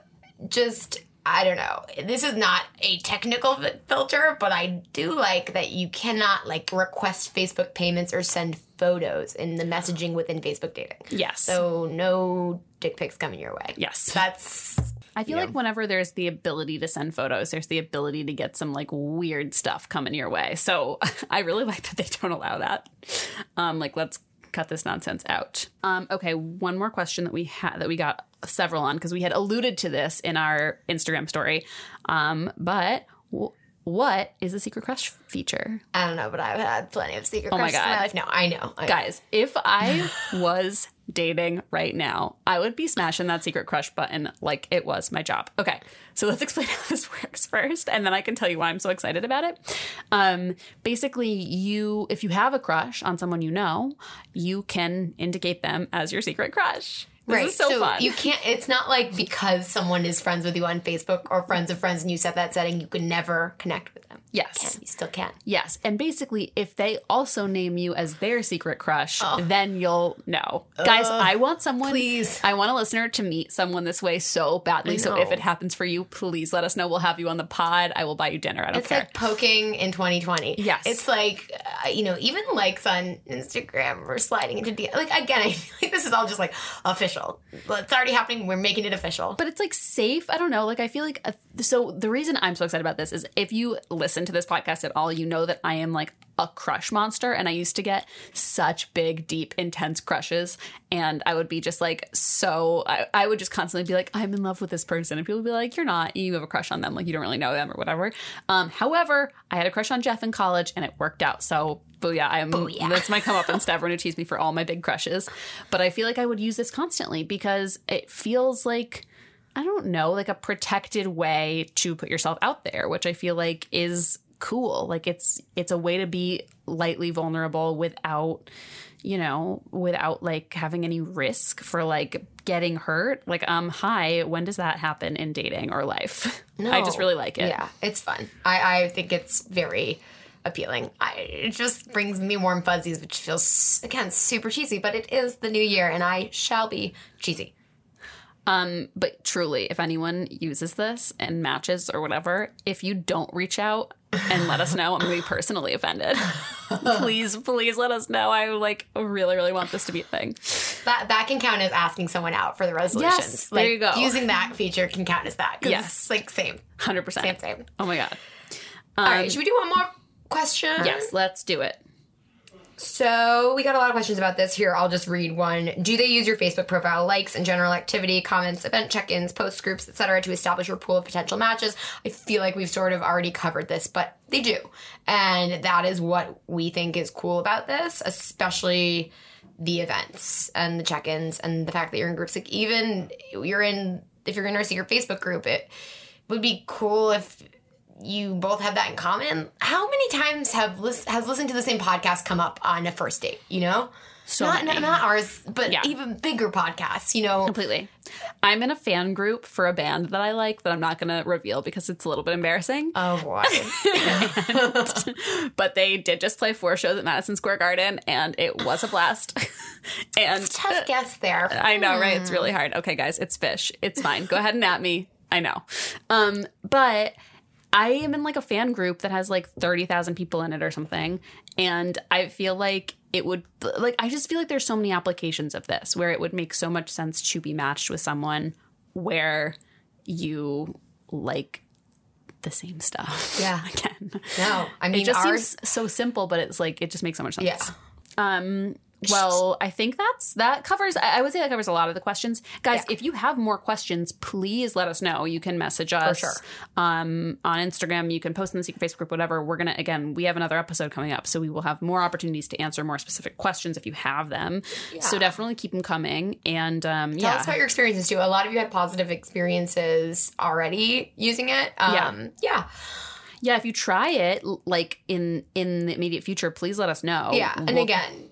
just I don't know. This is not a technical filter, but I do like that you cannot like request Facebook payments or send photos in the messaging within Facebook dating. yes. So no dick pics coming your way. yes. That's I feel like whenever there's the ability to send photos, there's the ability to get some like weird stuff coming your way. So I really like that they don't allow that. Um, like let's cut this nonsense out. Um, okay, one more question that we had that we got several on because we had alluded to this in our Instagram story. Um, but w- what is a secret crush feature? I don't know, but I've had plenty of secret Oh my crushes in my life. No, I know. I know. Guys, if I was dating right now, I would be smashing that secret crush button like it was my job. Okay, so let's explain how this works first, and then I can tell you why I'm so excited about it. Um, basically, you if you have a crush on someone you know, you can indicate them as your secret crush. This right. is so, fun. you can't. It's not like because someone is friends with you on Facebook or friends of friends, and you set that setting, you can never connect with them. yes. Can. You still can. Yes, and basically, if they also name you as their secret crush, Oh. then you'll know. Guys, I want someone. please. I want a listener to meet someone this way so badly. So if it happens for you, please let us know. We'll have you on the pod. I will buy you dinner. I don't It's care. like poking in 2020. Yes. It's like, you know, even likes on Instagram or sliding into DM. Like, again, I feel like this is all just like official. It's already happening. We're making it official. but it's like safe. I don't know. Like I feel like uh so. The reason I'm so excited about this is if you listen to this podcast at all, you know that I am like a crush monster, and I used to get such big, deep, intense crushes, and I would be just like so. I, I would just constantly be like, I'm in love with this person, and people would be like, You're not. You have a crush on them. Like you don't really know them or whatever. Um, however, I had a crush on Jeff in college, and it worked out. So. Booyah, I'm Booyah. that's my come up and Everyone who teased me for all my big crushes. But I feel like I would use this constantly because it feels like I don't know, like a protected way to put yourself out there, which I feel like is cool. Like it's it's a way to be lightly vulnerable without you know, without like having any risk for like getting hurt. Like um hi, when does that happen in dating or life? No. I just really like it. Yeah, it's fun. I, I think it's very appealing. I, it just brings me warm fuzzies, which feels, again, super cheesy, but it is the new year and I shall be cheesy. Um, but truly, if anyone uses this and matches or whatever, if you don't reach out and let us know, I'm gonna be personally offended. please, please let us know. I like really, really want this to be a thing. That, that can count as asking someone out for the resolutions. Yes, there you go. Using that feature can count as that. Yes. like same. Hundred percent. Same, same. Oh my god. All right, should we do one more question? Yes, let's do it. So we got a lot of questions about this. Here, I'll just read one. Do they use your Facebook profile likes and general activity, comments, event check-ins, post groups, etc., to establish your pool of potential matches? I feel like we've sort of already covered this, but they do, and that is what we think is cool about this, especially the events and the check-ins and the fact that you're in groups. Like even you're in, if you're in our secret Facebook group, it would be cool if you both have that in common. How many times have lis- has listening to the same podcast come up on a first date? You know, So not many. not ours, but Yeah. even bigger podcasts. You know, Completely. I'm in a fan group for a band that I like that I'm not going to reveal because it's a little bit embarrassing. oh boy, but they did just play four shows at Madison Square Garden and it was a blast. and tough guess there. I know, right? It's really hard. Okay, guys, it's Phish. It's fine. Go ahead and at me. I know. Um, but I am in like a fan group that has like 30,000 people in it or something. And I feel like it would, like, I just feel like there's so many applications of this where it would make so much sense to be matched with someone where you like the same stuff. Yeah. Again. No, I mean It just ours. seems so simple, but it's like, it just makes so much sense. Yeah. Um, well, I think that's that covers. I would say that covers a lot of the questions, guys. Yeah. If you have more questions, please let us know. You can message us sure. um, on Instagram. You can post in the secret Facebook group, whatever. We're gonna again. We have another episode coming up, so we will have more opportunities to answer more specific questions if you have them. So definitely keep them coming. And um, Tell yeah, us about your experiences too. A lot of you had positive experiences already using it. Um, yeah. yeah. If you try it, like in in the immediate future, please let us know. Yeah, and We'll- again,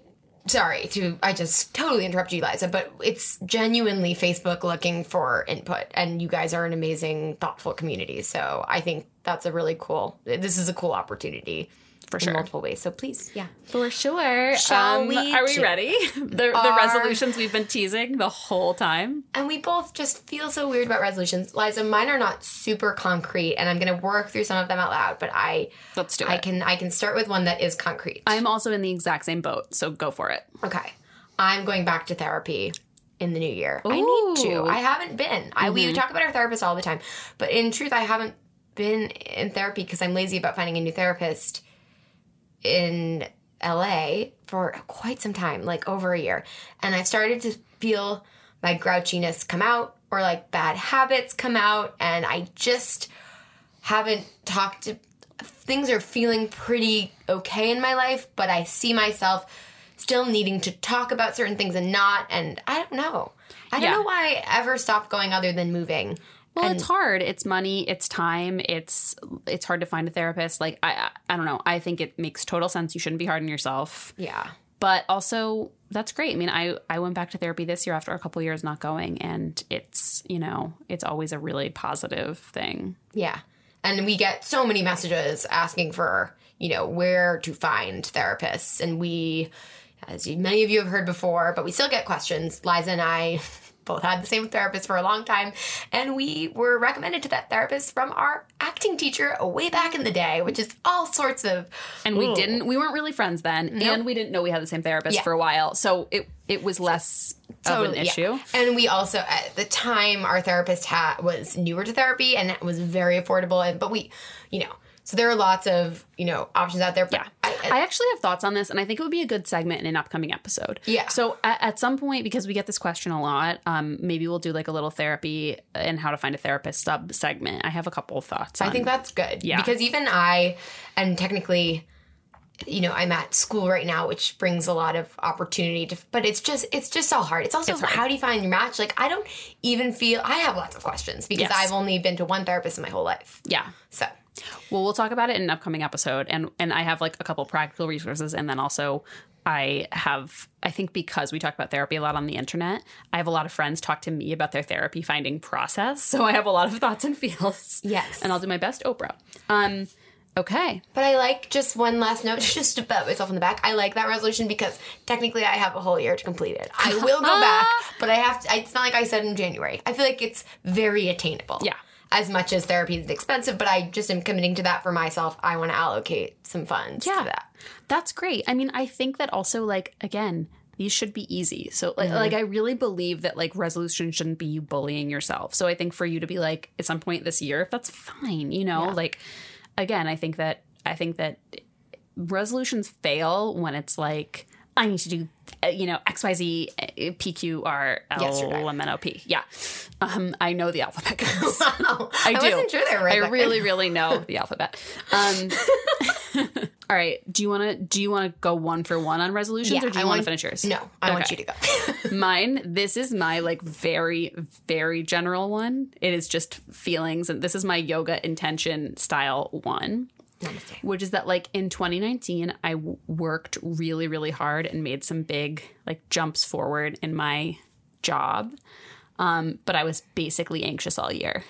sorry to I just totally interrupt you, Liza, but it's genuinely Facebook looking for input, and you guys are an amazing, thoughtful community. So I think that's a really cool. This is a cool opportunity For in sure. multiple ways. So please, yeah, For sure. Um, Shall we Are we do- ready? The, the resolutions we've been teasing the whole time. and we both just feel so weird about resolutions. Liza, mine are not super concrete, and I'm going to work through some of them out loud. But I, Let's do it. I can, I can start with one that is concrete. I'm also in the exact same boat, so go for it. Okay. I'm going back to therapy in the new year. I need to. Mm-hmm. I haven't been. I we talk about our therapist all the time, but in truth, I haven't been in therapy because I'm lazy about finding a new therapist in LA for quite some time, like over a year. And I've started to feel my grouchiness come out or like bad habits come out and I just haven't talked to things are feeling pretty okay in my life, but I see myself still needing to talk about certain things and not and I don't know. I don't Yeah. know why I ever stopped going other than moving. Well, it's hard. It's money. It's time. It's it's hard to find a therapist. Like I, I, I don't know. I think it makes total sense. You shouldn't be hard on yourself. Yeah. But also, that's great. I mean, I I went back to therapy this year after a couple years not going, and it's you know it's always a really positive thing. Yeah. And we get so many messages asking for, you know, where to find therapists. And we, as you, many of you have heard before, but we still get questions. Liza and I both had the same therapist for a long time. And we were recommended to that therapist from our acting teacher way back in the day, which is all sorts of. And we Ooh. didn't. We weren't really friends then, and we didn't know we had the same therapist Yeah. for a while. So it it was less of an yeah. issue. And we also, at the time, our therapist had was newer to therapy and it was very affordable. And but we, you know, so there are lots of you know options out there. But Yeah. I actually have thoughts on this, and I think it would be a good segment in an upcoming episode. Yeah. So at, at some point, because we get this question a lot, um, maybe we'll do like a little therapy and how to find a therapist sub segment. I have a couple of thoughts. I on- think that's good. Yeah. Because even I, and technically, you know, I'm at school right now, which brings a lot of opportunity to, but it's just, it's just so hard. It's also, It's hard. how do you find your match? Like, I don't even feel, I have lots of questions because Yes. I've only been to one therapist in my whole life. yeah. So, Well, we'll talk about it in an upcoming episode, and and I have like a couple practical resources, and then also I have I think because we talk about therapy a lot on the internet, I have a lot of friends talk to me about their therapy finding process, so I have a lot of thoughts and feels. Yes. and I'll do my best, Oprah. Um, okay, but I like just one last note, just to pat myself on the back. I like that resolution because technically I have a whole year to complete it. I will go back, but I have to, it's not like I said in January. I feel like it's very attainable. Yeah. As much as therapy is expensive, but I just am committing to that for myself. I want to allocate some funds Yeah. to that. That's great. I mean, I think that also like again, these should be easy. So like mm-hmm. like I really believe that like resolution shouldn't be you bullying yourself. So I think for you to be like at some point this year, if that's fine, you know? Like again, I think that I think that resolutions fail when it's like I need to do, uh, you know, X, Y, Z, uh, P, Q, R. L, M, N, O, P. Yeah. Um, I know the alphabet. Wow. I, do. wasn't sure they were right I really, really know the alphabet. Um, all right. Do you want to? Do you want to go one for one on resolutions, or do you want to finish yours? No, I want you to go. Mine. This is my like very, very general one. It is just feelings, and this is my yoga intention style one. Namaste. which is that like in 2019 I w- worked really really hard and made some big like jumps forward in my job. Um, but i was basically anxious all year.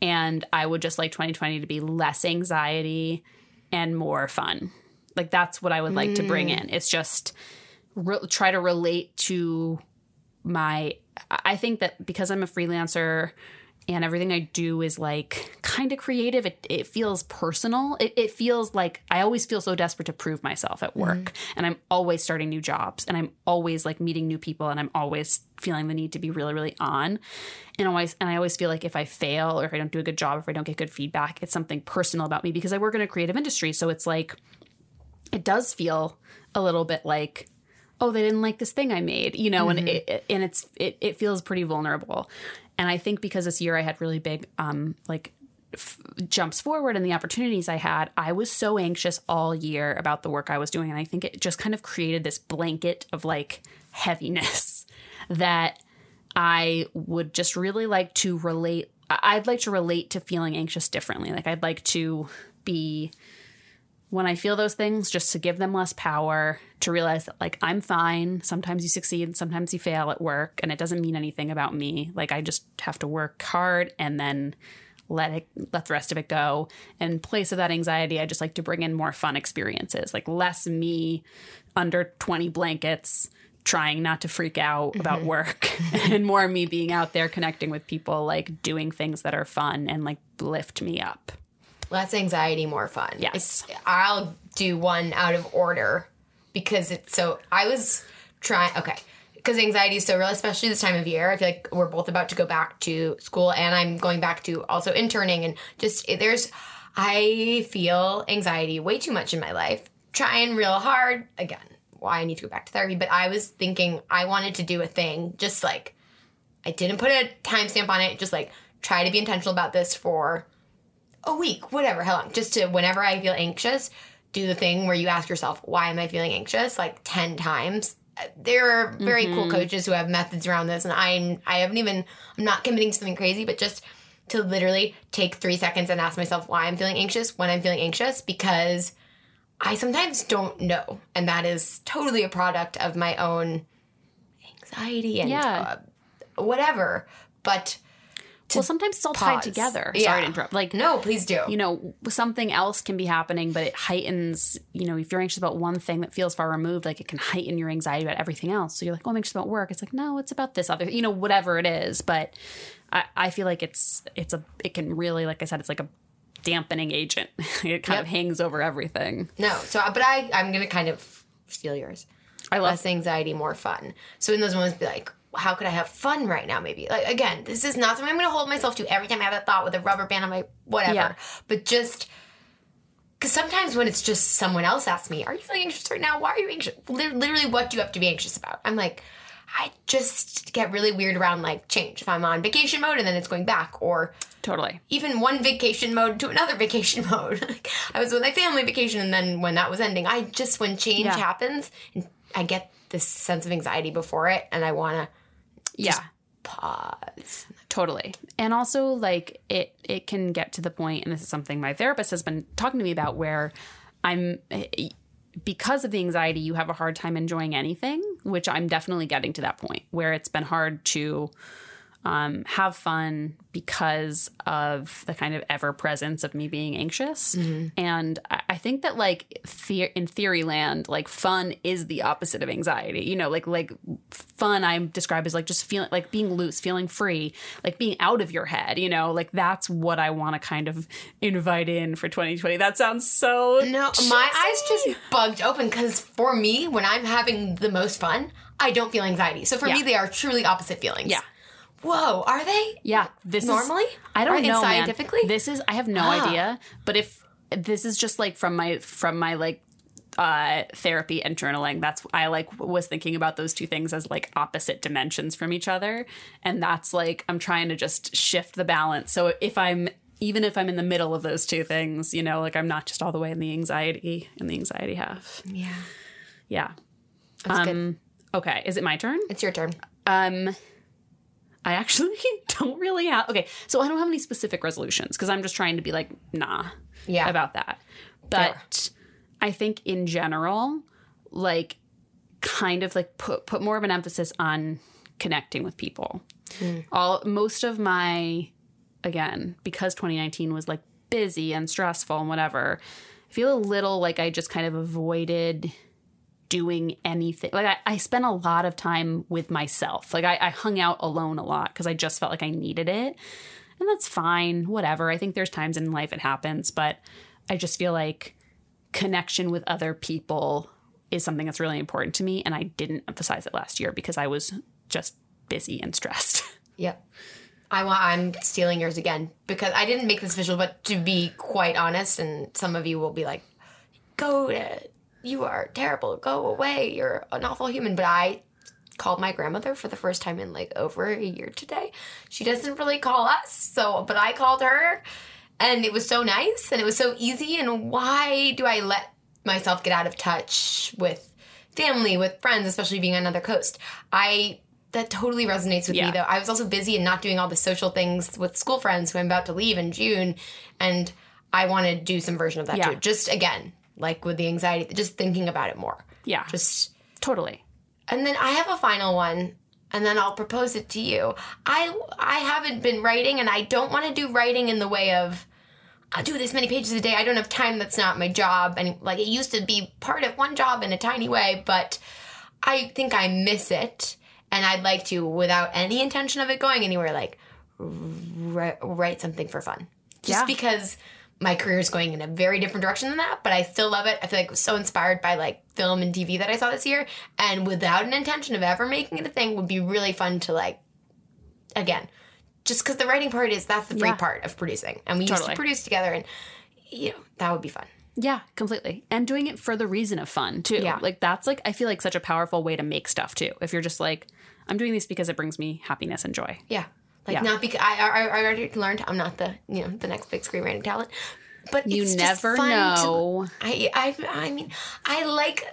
And i would just like 2020 to be less anxiety and more fun. Like that's what i would like to bring in. It's just re- try to relate to my i think that because i'm a freelancer and everything I do is like kind of creative. It, it feels personal. It, it feels like I always feel so desperate to prove myself at work. Mm-hmm. And I'm always starting new jobs and I'm always like meeting new people and I'm always feeling the need to be really, really on. And always and I always feel like if I fail or if I don't do a good job, if I don't get good feedback, it's something personal about me because I work in a creative industry. So it's like it does feel a little bit like oh they didn't like this thing i made you know and mm-hmm. it, and it's it, it feels pretty vulnerable and i think because this year i had really big um like f- jumps forward and the opportunities i had i was so anxious all year about the work i was doing. And i think it just kind of created this blanket of like heaviness that i would just really like to relate i'd like to relate to feeling anxious differently. Like i'd like to be when I feel those things, just to give them less power, to realize that, like, I'm fine. Sometimes you succeed, sometimes you fail at work, and it doesn't mean anything about me. Like, I just have to work hard and then let it, let the rest of it go. In place of that anxiety, I just like to bring in more fun experiences, like less me under 20 blankets trying not to freak out about mm-hmm. work and more me being out there connecting with people, like doing things that are fun and like lift me up. Less anxiety, more fun. Yes. It's- I'll do one out of order because it's so. I was trying. Okay. Because anxiety is so real, especially this time of year. I feel like we're both about to go back to school, and I'm going back to also interning, and just there's. I feel anxiety way too much in my life. Trying real hard again. Why I need to go back to therapy, but I was thinking I wanted to do a thing, just like I didn't put a timestamp on it. Just like try to be intentional about this for a week, whatever, how long, just to whenever I feel anxious, do the thing where you ask yourself, why am I feeling anxious? Like 10 times. There are very cool coaches who have methods around this, and I I haven't even I'm not committing to something crazy, but just to literally take three seconds and ask myself why I'm feeling anxious when I'm feeling anxious because I sometimes don't know, and that is totally a product of my own anxiety and Yeah. uh, whatever. But Well, sometimes it's all pause. tied together. Yeah. Sorry to interrupt. Like, no, please do. you know, something else can be happening, but it heightens, you know, if you're anxious about one thing that feels far removed, like it can heighten your anxiety about everything else. So you're like, oh, I'm anxious about work. It's like, no, it's about this other, you know, whatever it is. But I, I feel like it's, it's a, it can really, like I said, it's like a dampening agent. it kind Yep. of hangs over everything. No, so uh, but I I'm gonna kind of steal yours. I love Less anxiety, more fun. So in those moments, be like, how could I have fun right now? Maybe like again, this is not something I'm gonna hold myself to every time I have a thought with a rubber band on my whatever. Yeah. But just because sometimes when it's just someone else asks me, "Are you feeling anxious right now? Why are you anxious?" Literally, what do you have to be anxious about? I'm like. I just get really weird around like change. If I'm on vacation mode and then it's going back, or totally. even one vacation mode to another vacation mode. Like, I was with my family vacation, and then when that was ending, I just when change Yeah. happens, and I get this sense of anxiety before it, and I want to Yeah. pause. Totally. And also like it it can get to the point and this is something my therapist has been talking to me about where I'm because of the anxiety you have a hard time enjoying anything, which I'm definitely getting to that point where it's been hard to um, have fun because of the kind of ever presence of me being anxious. And I, think that like the- in theory land, like fun is the opposite of anxiety. You know, like like fun I describe as like just feeling like being loose, feeling free, like being out of your head. You know, like that's what I want to kind of invite in for 2020. That sounds so No, my eyes just bugged open because for me, when I'm having the most fun, I don't feel anxiety. So for Yeah. me, they are truly opposite feelings. Yeah. Whoa, are they? Yeah, this Normally? Is, I don't know, man. scientifically? This is I have no Ah. idea. But if this is just like from my from my like uh therapy and journaling that's i like was thinking about those two things as like opposite dimensions from each other and that's like i'm trying to just shift the balance so if i'm even if i'm in the middle of those two things you know like i'm not just all the way in the anxiety in the anxiety half Yeah. yeah That's good. um okay is it my turn It's your turn. um, I actually don't really have. Okay, so I don't have any specific resolutions because I'm just trying to be like, nah, Yeah. about that. But I think in general, like kind of like put put more of an emphasis on connecting with people. Hmm. All most of my again, because 2019 was like busy and stressful and whatever, I feel a little like I just kind of avoided doing anything. Like I, I spent a lot of time with myself. Like I, I hung out alone a lot because I just felt like I needed it. And that's fine, whatever. I think there's times in life it happens, but I just feel like connection with other people is something that's really important to me. And I didn't emphasize it last year because I was just busy and stressed. Yep. I want. I'm stealing yours again because I didn't make this visual, but to be quite honest, and some of you will be like, "Go, you are terrible. Go away. You're an awful human." But I called my grandmother for the first time in like over a year today. She doesn't really call us, so but I called her, and it was so nice and it was so easy. And why do I let myself get out of touch with family, with friends, especially being on another coast? I that totally resonates with Yeah. me though. I was also busy and not doing all the social things with school friends who I'm about to leave in June, and I want to do some version of that Yeah. too. Just again, like with the anxiety, just thinking about it more. yeah, Just totally. and then I have a final one, and then I'll propose it to you. I I haven't been writing, and I don't want to do writing in the way of I do this many pages a day. I don't have time. That's not my job, and like it used to be part of one job in a tiny way, but I think I miss it, and I'd like to, without any intention of it going anywhere, like ri- write something for fun, just Yeah. because. My career is going in a very different direction than that, but I still love it. I feel like I was so inspired by like film and TV that I saw this year, and without an intention of ever making it a thing, would be really fun to like. Again, just because the writing part is that's the free Yeah. part of producing, and we used to produce together, and you know that would be fun. Yeah, completely. And doing it for the reason of fun too. Yeah. Like that's like I feel like such a powerful way to make stuff too. If you're just like, I'm doing this because it brings me happiness and joy. Yeah. Like Yeah. not because I, I I already learned I'm not the you know the next big screenwriting talent, but You it's just never fun to- know. I I I mean I like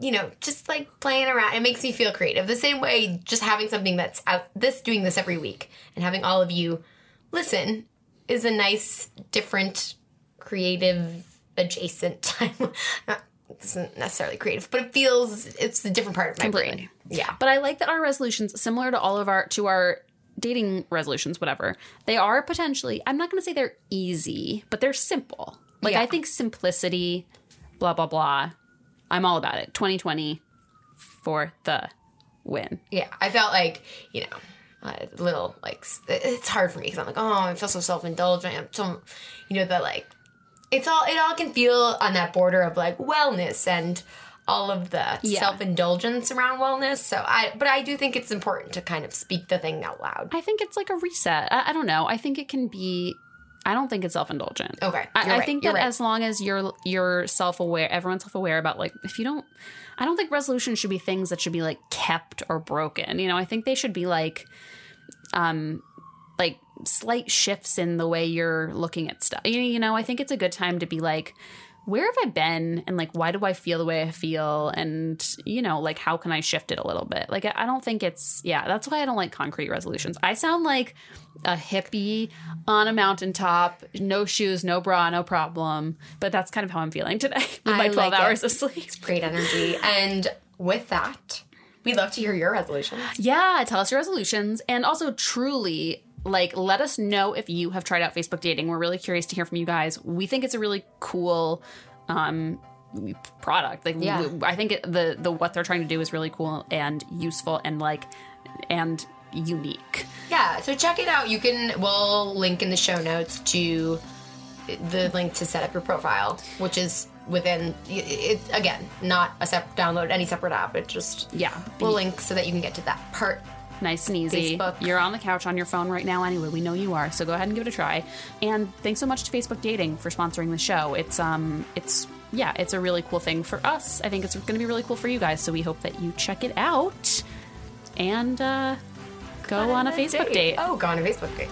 you know just like playing around. It makes me feel creative. The same way just having something that's out this doing this every week and having all of you listen is a nice different creative adjacent time. It isn't necessarily creative, but it feels it's a different part of my brain. Yeah. But I like that our resolutions, similar to all of our to our dating resolutions, whatever, they are potentially. I'm not going to say they're easy, but they're simple. Like Yeah. I think simplicity, blah blah blah. I'm all about it. 2020 for the win. yeah, I felt like you know uh, a little like it's hard for me because I'm like oh I feel so self indulgent. I'm so you know that like it's all it all can feel on that border of like wellness and all of the Yeah. self indulgence around wellness. So I but I do think it's important to kind of speak the thing out loud. I think it's like a reset. I, I don't know. I think it can be. I don't think it's self indulgent. Okay, I, you're I right, think that right. as long as you're you're self aware, everyone's self aware about like if you don't. I don't think resolutions should be things that should be like kept or broken. You know, I think they should be like, um, like slight shifts in the way you're looking at stuff. You, you know, I think it's a good time to be like, where have I been, and like why do I feel the way I feel, and you know, like how can I shift it a little bit? Like I don't think it's yeah. That's why I don't like concrete resolutions. I sound like a hippie on a mountaintop, no shoes, no bra, no problem. But that's kind of how I'm feeling today with I my 12 like it. hours of sleep. Great energy, and with that, we'd love to hear your resolutions. Yeah, tell us your resolutions and also truly like let us know if you have tried out Facebook dating. We're really curious to hear from you guys. We think it's a really cool um product. Like Yeah. I think it, the the what they're trying to do is really cool and useful and like and unique. Yeah, so check it out. You can we'll link in the show notes to the link to set up your profile, which is within it again, not a separate download any separate app. It just Yeah, we'll link so that you can get to that part. Nice and easy. Facebook. You're on the couch on your phone right now anyway. We know you are. So go ahead and give it a try. And thanks so much to Facebook Dating for sponsoring the show. It's um it's yeah, it's a really cool thing for us. I think it's going to be really cool for you guys. So we hope that you check it out and uh go on a Facebook date. Oh, go on a Facebook date.